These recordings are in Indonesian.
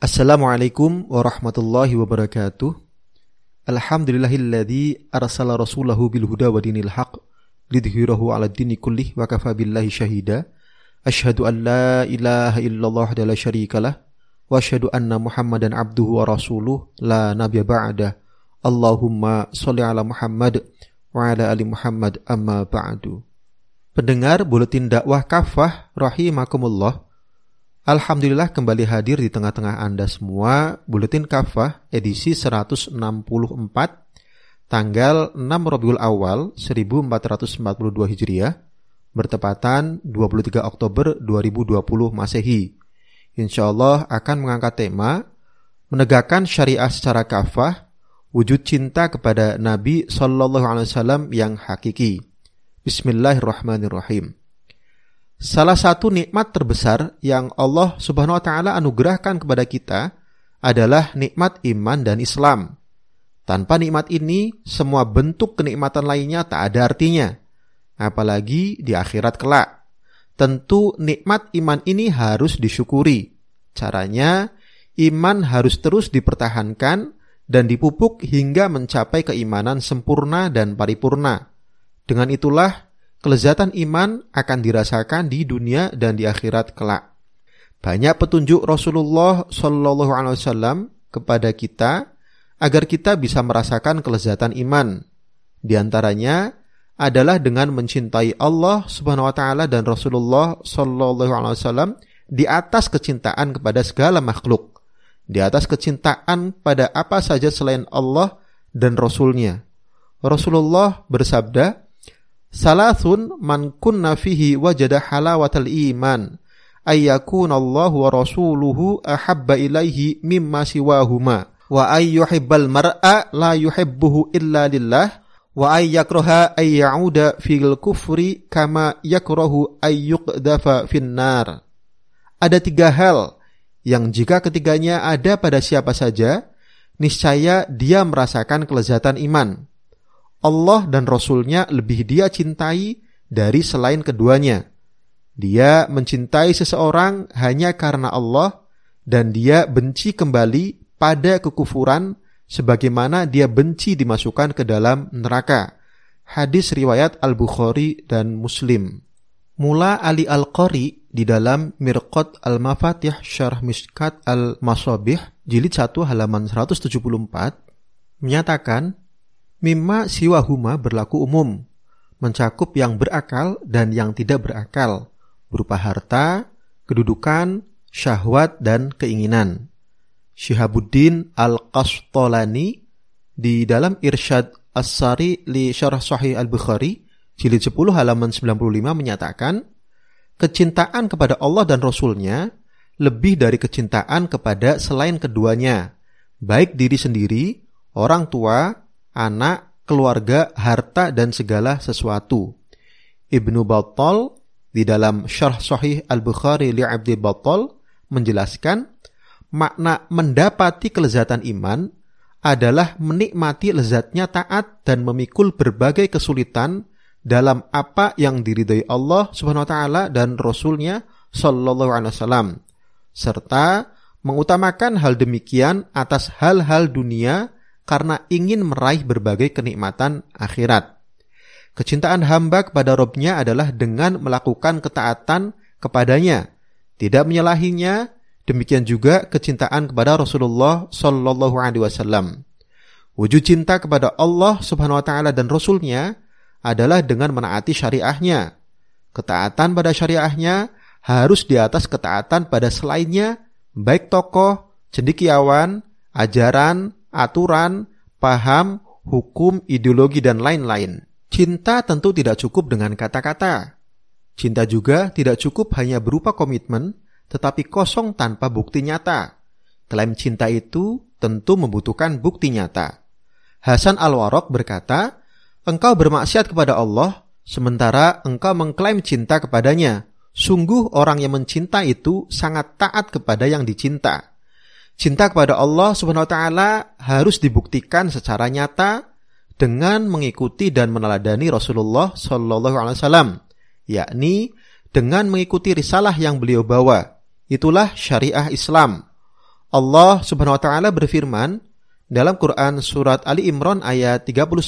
Assalamualaikum warahmatullahi wabarakatuh. Alhamdulillahilladzi arsala rasulahu bil huda wa dinil haq lidhhirahu 'ala dini kullih wa kafa billahi syahida. Asyhadu an la ilaha illallah wa la syarikalah wa asyhadu anna Muhammadan abduhu wa rasuluh la nabiyya ba'da. Allahumma shalli ala Muhammad wa ala ali Muhammad amma ba'du. Pendengar buletin dakwah kafah rahimakumullah. Alhamdulillah kembali hadir di tengah-tengah Anda semua Buletin Kafah edisi 164 tanggal 6 Rabiul Awal 1442 Hijriah bertepatan 23 Oktober 2020 Masehi. Insya Allah akan mengangkat tema menegakkan syariah secara kafah, wujud cinta kepada Nabi Sallallahu Alaihi Wasallam yang hakiki. Bismillahirrahmanirrahim. Salah satu nikmat terbesar yang Allah Subhanahu wa taala anugerahkan kepada kita adalah nikmat iman dan Islam. Tanpa nikmat ini, semua bentuk kenikmatan lainnya tak ada artinya. Apalagi di akhirat kelak. Tentu nikmat iman ini harus disyukuri. Caranya, iman harus terus dipertahankan dan dipupuk hingga mencapai keimanan sempurna dan paripurna. Dengan itulah kelezatan iman akan dirasakan di dunia dan di akhirat kelak. Banyak petunjuk Rasulullah Shallallahu Alaihi Wasallam kepada kita agar kita bisa merasakan kelezatan iman. Di antaranya adalah dengan mencintai Allah Subhanahu Wa Taala dan Rasulullah Shallallahu Alaihi Wasallam di atas kecintaan kepada segala makhluk, di atas kecintaan pada apa saja selain Allah dan Rasulnya. Rasulullah bersabda, Salasun man kunna fihi wajada halawatal iman ayyakun Allah wa rasuluhu ahabba ilaihi mimma siwahuma wa ay yuhibbal mar'a la yuhibbuhu illa lillah wa ay yakraha ay ya'uda fil kufri kama yakrahu ay yuqdafa finnar ada tiga hal yang jika ketiganya ada pada siapa saja niscaya dia merasakan kelezatan iman Allah dan Rasulnya lebih dia cintai dari selain keduanya. Dia mencintai seseorang hanya karena Allah dan dia benci kembali pada kekufuran sebagaimana dia benci dimasukkan ke dalam neraka. Hadis riwayat Al-Bukhari dan Muslim. Mula Ali Al-Qari di dalam Mirqat Al-Mafatih Syarah Miskat Al-Masabih jilid 1 halaman 174 menyatakan Mimma siwahuma berlaku umum, mencakup yang berakal dan yang tidak berakal, berupa harta, kedudukan, syahwat, dan keinginan. Syihabuddin Al-Qastolani di dalam Irsyad As-Sari li Syarah Sahih Al-Bukhari, jilid 10 halaman 95 menyatakan, kecintaan kepada Allah dan Rasulnya lebih dari kecintaan kepada selain keduanya, baik diri sendiri, orang tua, anak, keluarga, harta, dan segala sesuatu. Ibnu Battal di dalam Syarh Sahih Al-Bukhari li Abdi Battal menjelaskan makna mendapati kelezatan iman adalah menikmati lezatnya taat dan memikul berbagai kesulitan dalam apa yang diridhoi Allah Subhanahu wa taala dan Rasulnya sallallahu alaihi wasallam serta mengutamakan hal demikian atas hal-hal dunia karena ingin meraih berbagai kenikmatan akhirat. Kecintaan hamba kepada Robnya adalah dengan melakukan ketaatan kepadanya, tidak menyalahinya, demikian juga kecintaan kepada Rasulullah Shallallahu Alaihi Wasallam. Wujud cinta kepada Allah Subhanahu Wa Taala dan Rasulnya adalah dengan menaati syariahnya. Ketaatan pada syariahnya harus di atas ketaatan pada selainnya, baik tokoh, cendikiawan, ajaran, aturan, paham, hukum, ideologi, dan lain-lain. Cinta tentu tidak cukup dengan kata-kata. Cinta juga tidak cukup hanya berupa komitmen, tetapi kosong tanpa bukti nyata. Klaim cinta itu tentu membutuhkan bukti nyata. Hasan Al-Warok berkata, Engkau bermaksiat kepada Allah, sementara engkau mengklaim cinta kepadanya. Sungguh orang yang mencinta itu sangat taat kepada yang dicinta. Cinta kepada Allah Subhanahu wa taala harus dibuktikan secara nyata dengan mengikuti dan meneladani Rasulullah Shallallahu alaihi wasallam, yakni dengan mengikuti risalah yang beliau bawa. Itulah syariah Islam. Allah Subhanahu wa taala berfirman dalam Quran surat Ali Imran ayat 31,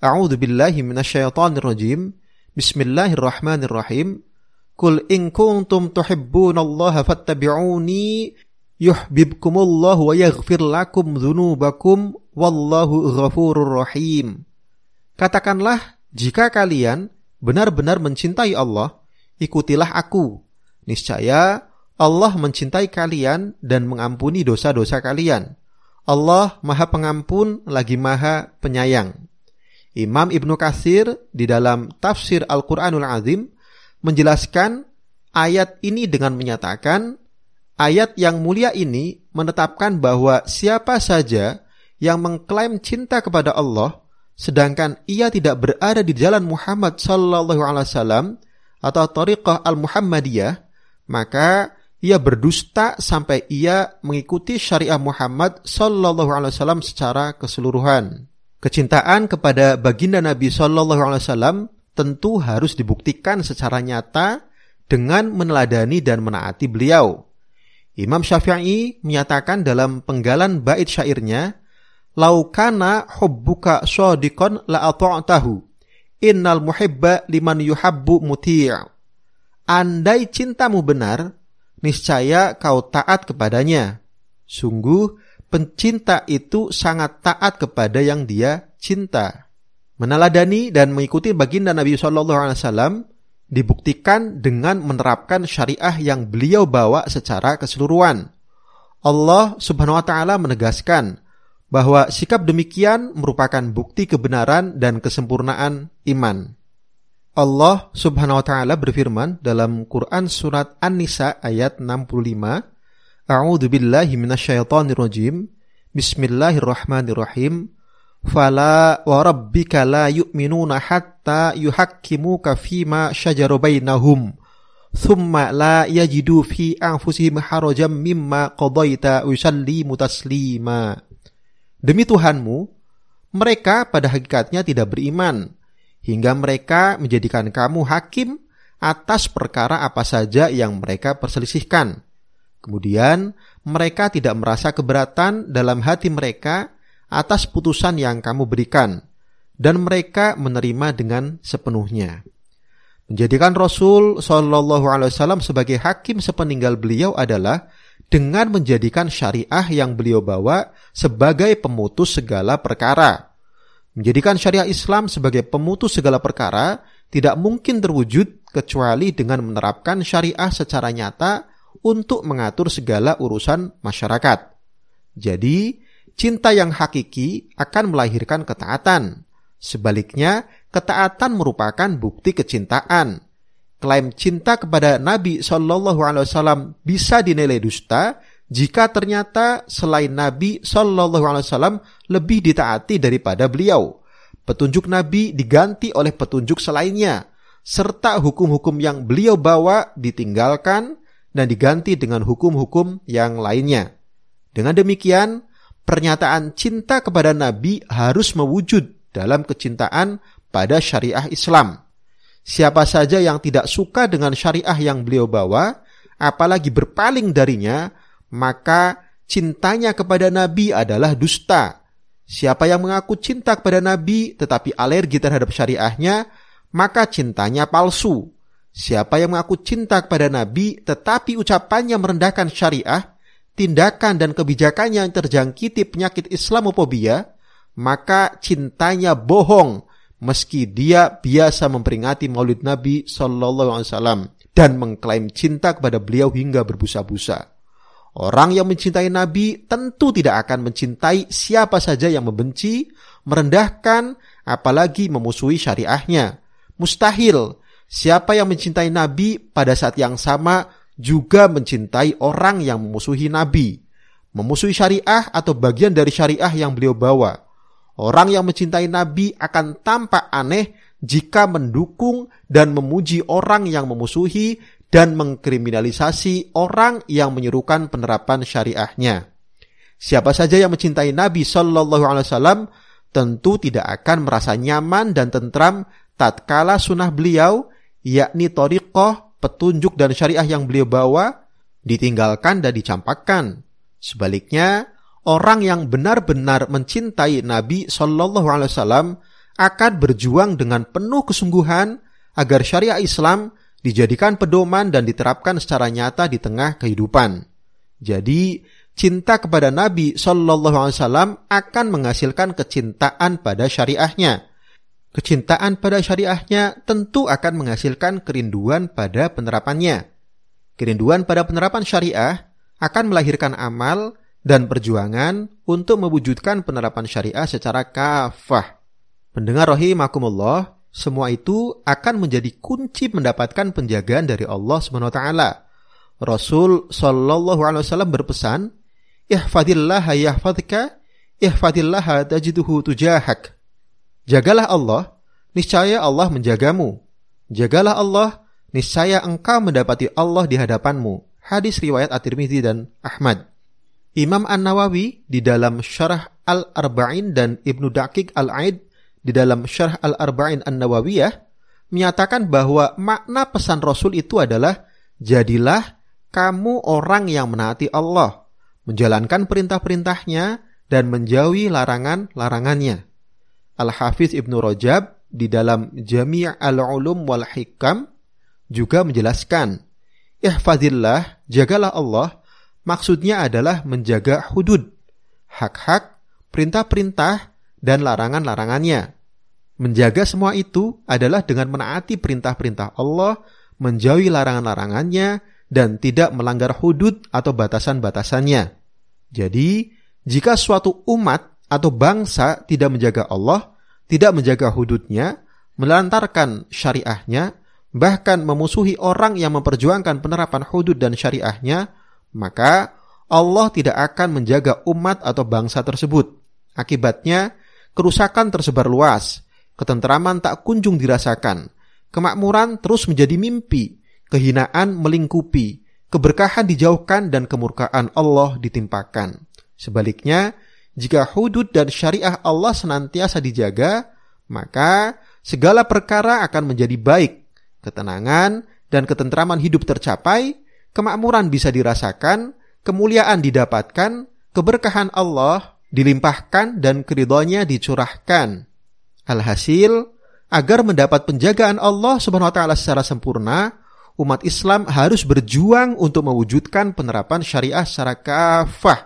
A'udzu billahi minasyaitonir rajim. Bismillahirrahmanirrahim. Kul in kuntum tuhibbunallaha fattabi'uni yuhibbukumullahu wa yaghfir lakum dzunubakum wallahu ghafurur rahim. Katakanlah, jika kalian benar-benar mencintai Allah, ikutilah aku. Niscaya Allah mencintai kalian dan mengampuni dosa-dosa kalian. Allah Maha Pengampun lagi Maha Penyayang. Imam Ibnu Katsir di dalam tafsir Al-Qur'anul Azim menjelaskan ayat ini dengan menyatakan ayat yang mulia ini menetapkan bahwa siapa saja yang mengklaim cinta kepada Allah sedangkan ia tidak berada di jalan Muhammad sallallahu alaihi wasallam atau tariqah al-Muhammadiyah maka ia berdusta sampai ia mengikuti syariah Muhammad sallallahu alaihi wasallam secara keseluruhan. Kecintaan kepada baginda Nabi sallallahu alaihi wasallam tentu harus dibuktikan secara nyata dengan meneladani dan menaati beliau. Imam Syafi'i menyatakan dalam penggalan bait syairnya, "Laukana hubbuka shadiqan la. Innal muhibba liman yuhabbu muti'." Andai cintamu benar, niscaya kau taat kepadanya. Sungguh, pencinta itu sangat taat kepada yang dia cinta. Meneladani dan mengikuti baginda Nabi Shallallahu Alaihi Wasallam dibuktikan dengan menerapkan syariah yang beliau bawa secara keseluruhan. Allah Subhanahu wa taala menegaskan bahwa sikap demikian merupakan bukti kebenaran dan kesempurnaan iman. Allah Subhanahu wa taala berfirman dalam Quran surat An-Nisa ayat 65, A'udzu billahi minasyaitonir rajim. Bismillahirrahmanirrahim. Fala wa rabbika la yu'minuna hatta yuhakkimuka fima syajara bainahum thumma la yajidu fi anfusihim harajan mimma qadaita usallimu taslima Demi Tuhanmu mereka pada hakikatnya tidak beriman hingga mereka menjadikan kamu hakim atas perkara apa saja yang mereka perselisihkan. Kemudian mereka tidak merasa keberatan dalam hati mereka atas putusan yang kamu berikan, dan mereka menerima dengan sepenuhnya. Menjadikan Rasul Wasallam sebagai hakim sepeninggal beliau adalah dengan menjadikan syariah yang beliau bawa sebagai pemutus segala perkara. Menjadikan syariah Islam sebagai pemutus segala perkara tidak mungkin terwujud kecuali dengan menerapkan syariah secara nyata untuk mengatur segala urusan masyarakat. Jadi, cinta yang hakiki akan melahirkan ketaatan. Sebaliknya, ketaatan merupakan bukti kecintaan. Klaim cinta kepada Nabi Shallallahu Alaihi Wasallam bisa dinilai dusta jika ternyata selain Nabi Shallallahu Alaihi Wasallam lebih ditaati daripada beliau. Petunjuk Nabi diganti oleh petunjuk selainnya, serta hukum-hukum yang beliau bawa ditinggalkan dan diganti dengan hukum-hukum yang lainnya. Dengan demikian, pernyataan cinta kepada Nabi harus mewujud dalam kecintaan pada syariah Islam. Siapa saja yang tidak suka dengan syariah yang beliau bawa, apalagi berpaling darinya, maka cintanya kepada Nabi adalah dusta. Siapa yang mengaku cinta kepada Nabi tetapi alergi terhadap syariahnya, maka cintanya palsu. Siapa yang mengaku cinta kepada Nabi tetapi ucapannya merendahkan syariah, tindakan dan kebijakannya yang terjangkiti penyakit Islamophobia, maka cintanya bohong meski dia biasa memperingati Maulid Nabi Shallallahu Alaihi Wasallam dan mengklaim cinta kepada beliau hingga berbusa-busa. Orang yang mencintai Nabi tentu tidak akan mencintai siapa saja yang membenci, merendahkan, apalagi memusuhi syariahnya. Mustahil siapa yang mencintai Nabi pada saat yang sama juga mencintai orang yang memusuhi Nabi, memusuhi syariah atau bagian dari syariah yang beliau bawa. Orang yang mencintai Nabi akan tampak aneh jika mendukung dan memuji orang yang memusuhi dan mengkriminalisasi orang yang menyerukan penerapan syariahnya. Siapa saja yang mencintai Nabi Shallallahu Alaihi Wasallam tentu tidak akan merasa nyaman dan tentram tatkala sunnah beliau, yakni toriqoh petunjuk dan syariah yang beliau bawa ditinggalkan dan dicampakkan. Sebaliknya, orang yang benar-benar mencintai Nabi Shallallahu Alaihi Wasallam akan berjuang dengan penuh kesungguhan agar syariat Islam dijadikan pedoman dan diterapkan secara nyata di tengah kehidupan. Jadi, cinta kepada Nabi Shallallahu Alaihi Wasallam akan menghasilkan kecintaan pada syariahnya. Kecintaan pada syariahnya tentu akan menghasilkan kerinduan pada penerapannya. Kerinduan pada penerapan syariah akan melahirkan amal dan perjuangan untuk mewujudkan penerapan syariah secara kafah. Pendengar rahimakumullah, semua itu akan menjadi kunci mendapatkan penjagaan dari Allah Subhanahu. Rasul sallallahu alaihi wasallam berpesan, "Ihfadillah yahfadka, ihfadillah tajiduhu tujahak." Jagalah Allah, niscaya Allah menjagamu. Jagalah Allah, niscaya engkau mendapati Allah di hadapanmu. Hadis riwayat At-Tirmidzi dan Ahmad. Imam An-Nawawi di dalam Syarah Al-Arba'in dan Ibnu Daqiq Al-Aid di dalam Syarh Al-Arba'in An-Nawawiyah menyatakan bahwa makna pesan Rasul itu adalah jadilah kamu orang yang menaati Allah, menjalankan perintah-perintahnya dan menjauhi larangan-larangannya. Al-Hafiz Ibnu Rajab di dalam Jami' al-Ulum wal Hikam juga menjelaskan, Ihfadillah, jagalah Allah, maksudnya adalah menjaga hudud, hak-hak, perintah-perintah, dan larangan-larangannya. Menjaga semua itu adalah dengan menaati perintah-perintah Allah, menjauhi larangan-larangannya, dan tidak melanggar hudud atau batasan-batasannya. Jadi, jika suatu umat atau bangsa tidak menjaga Allah, tidak menjaga hududnya, melantarkan syariahnya, bahkan memusuhi orang yang memperjuangkan penerapan hudud dan syariahnya, maka Allah tidak akan menjaga umat atau bangsa tersebut. Akibatnya, kerusakan tersebar luas, Ketentraman tak kunjung dirasakan. Kemakmuran terus menjadi mimpi. Kehinaan melingkupi. Keberkahan dijauhkan dan kemurkaan Allah ditimpakan. Sebaliknya, jika hudud dan syariah Allah senantiasa dijaga, maka segala perkara akan menjadi baik. Ketenangan dan ketentraman hidup tercapai, kemakmuran bisa dirasakan, kemuliaan didapatkan, keberkahan Allah dilimpahkan dan keridhonya dicurahkan. Alhasil, agar mendapat penjagaan Allah Subhanahu wa taala secara sempurna, umat Islam harus berjuang untuk mewujudkan penerapan syariah secara kafah.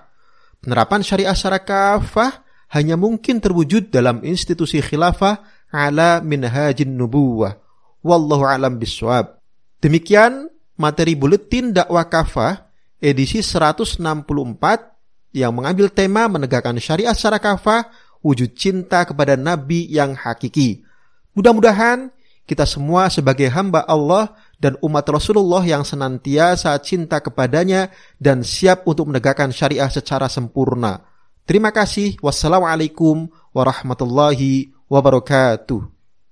Penerapan syariah secara kafah hanya mungkin terwujud dalam institusi khilafah ala minhajin nubuwah. Wallahu alam biswab. Demikian materi buletin dakwah kafah edisi 164 yang mengambil tema menegakkan syariah secara kafah wujud cinta kepada Nabi yang hakiki. Mudah-mudahan kita semua sebagai hamba Allah dan umat Rasulullah yang senantiasa cinta kepadanya dan siap untuk menegakkan syariah secara sempurna. Terima kasih. Wassalamualaikum warahmatullahi wabarakatuh.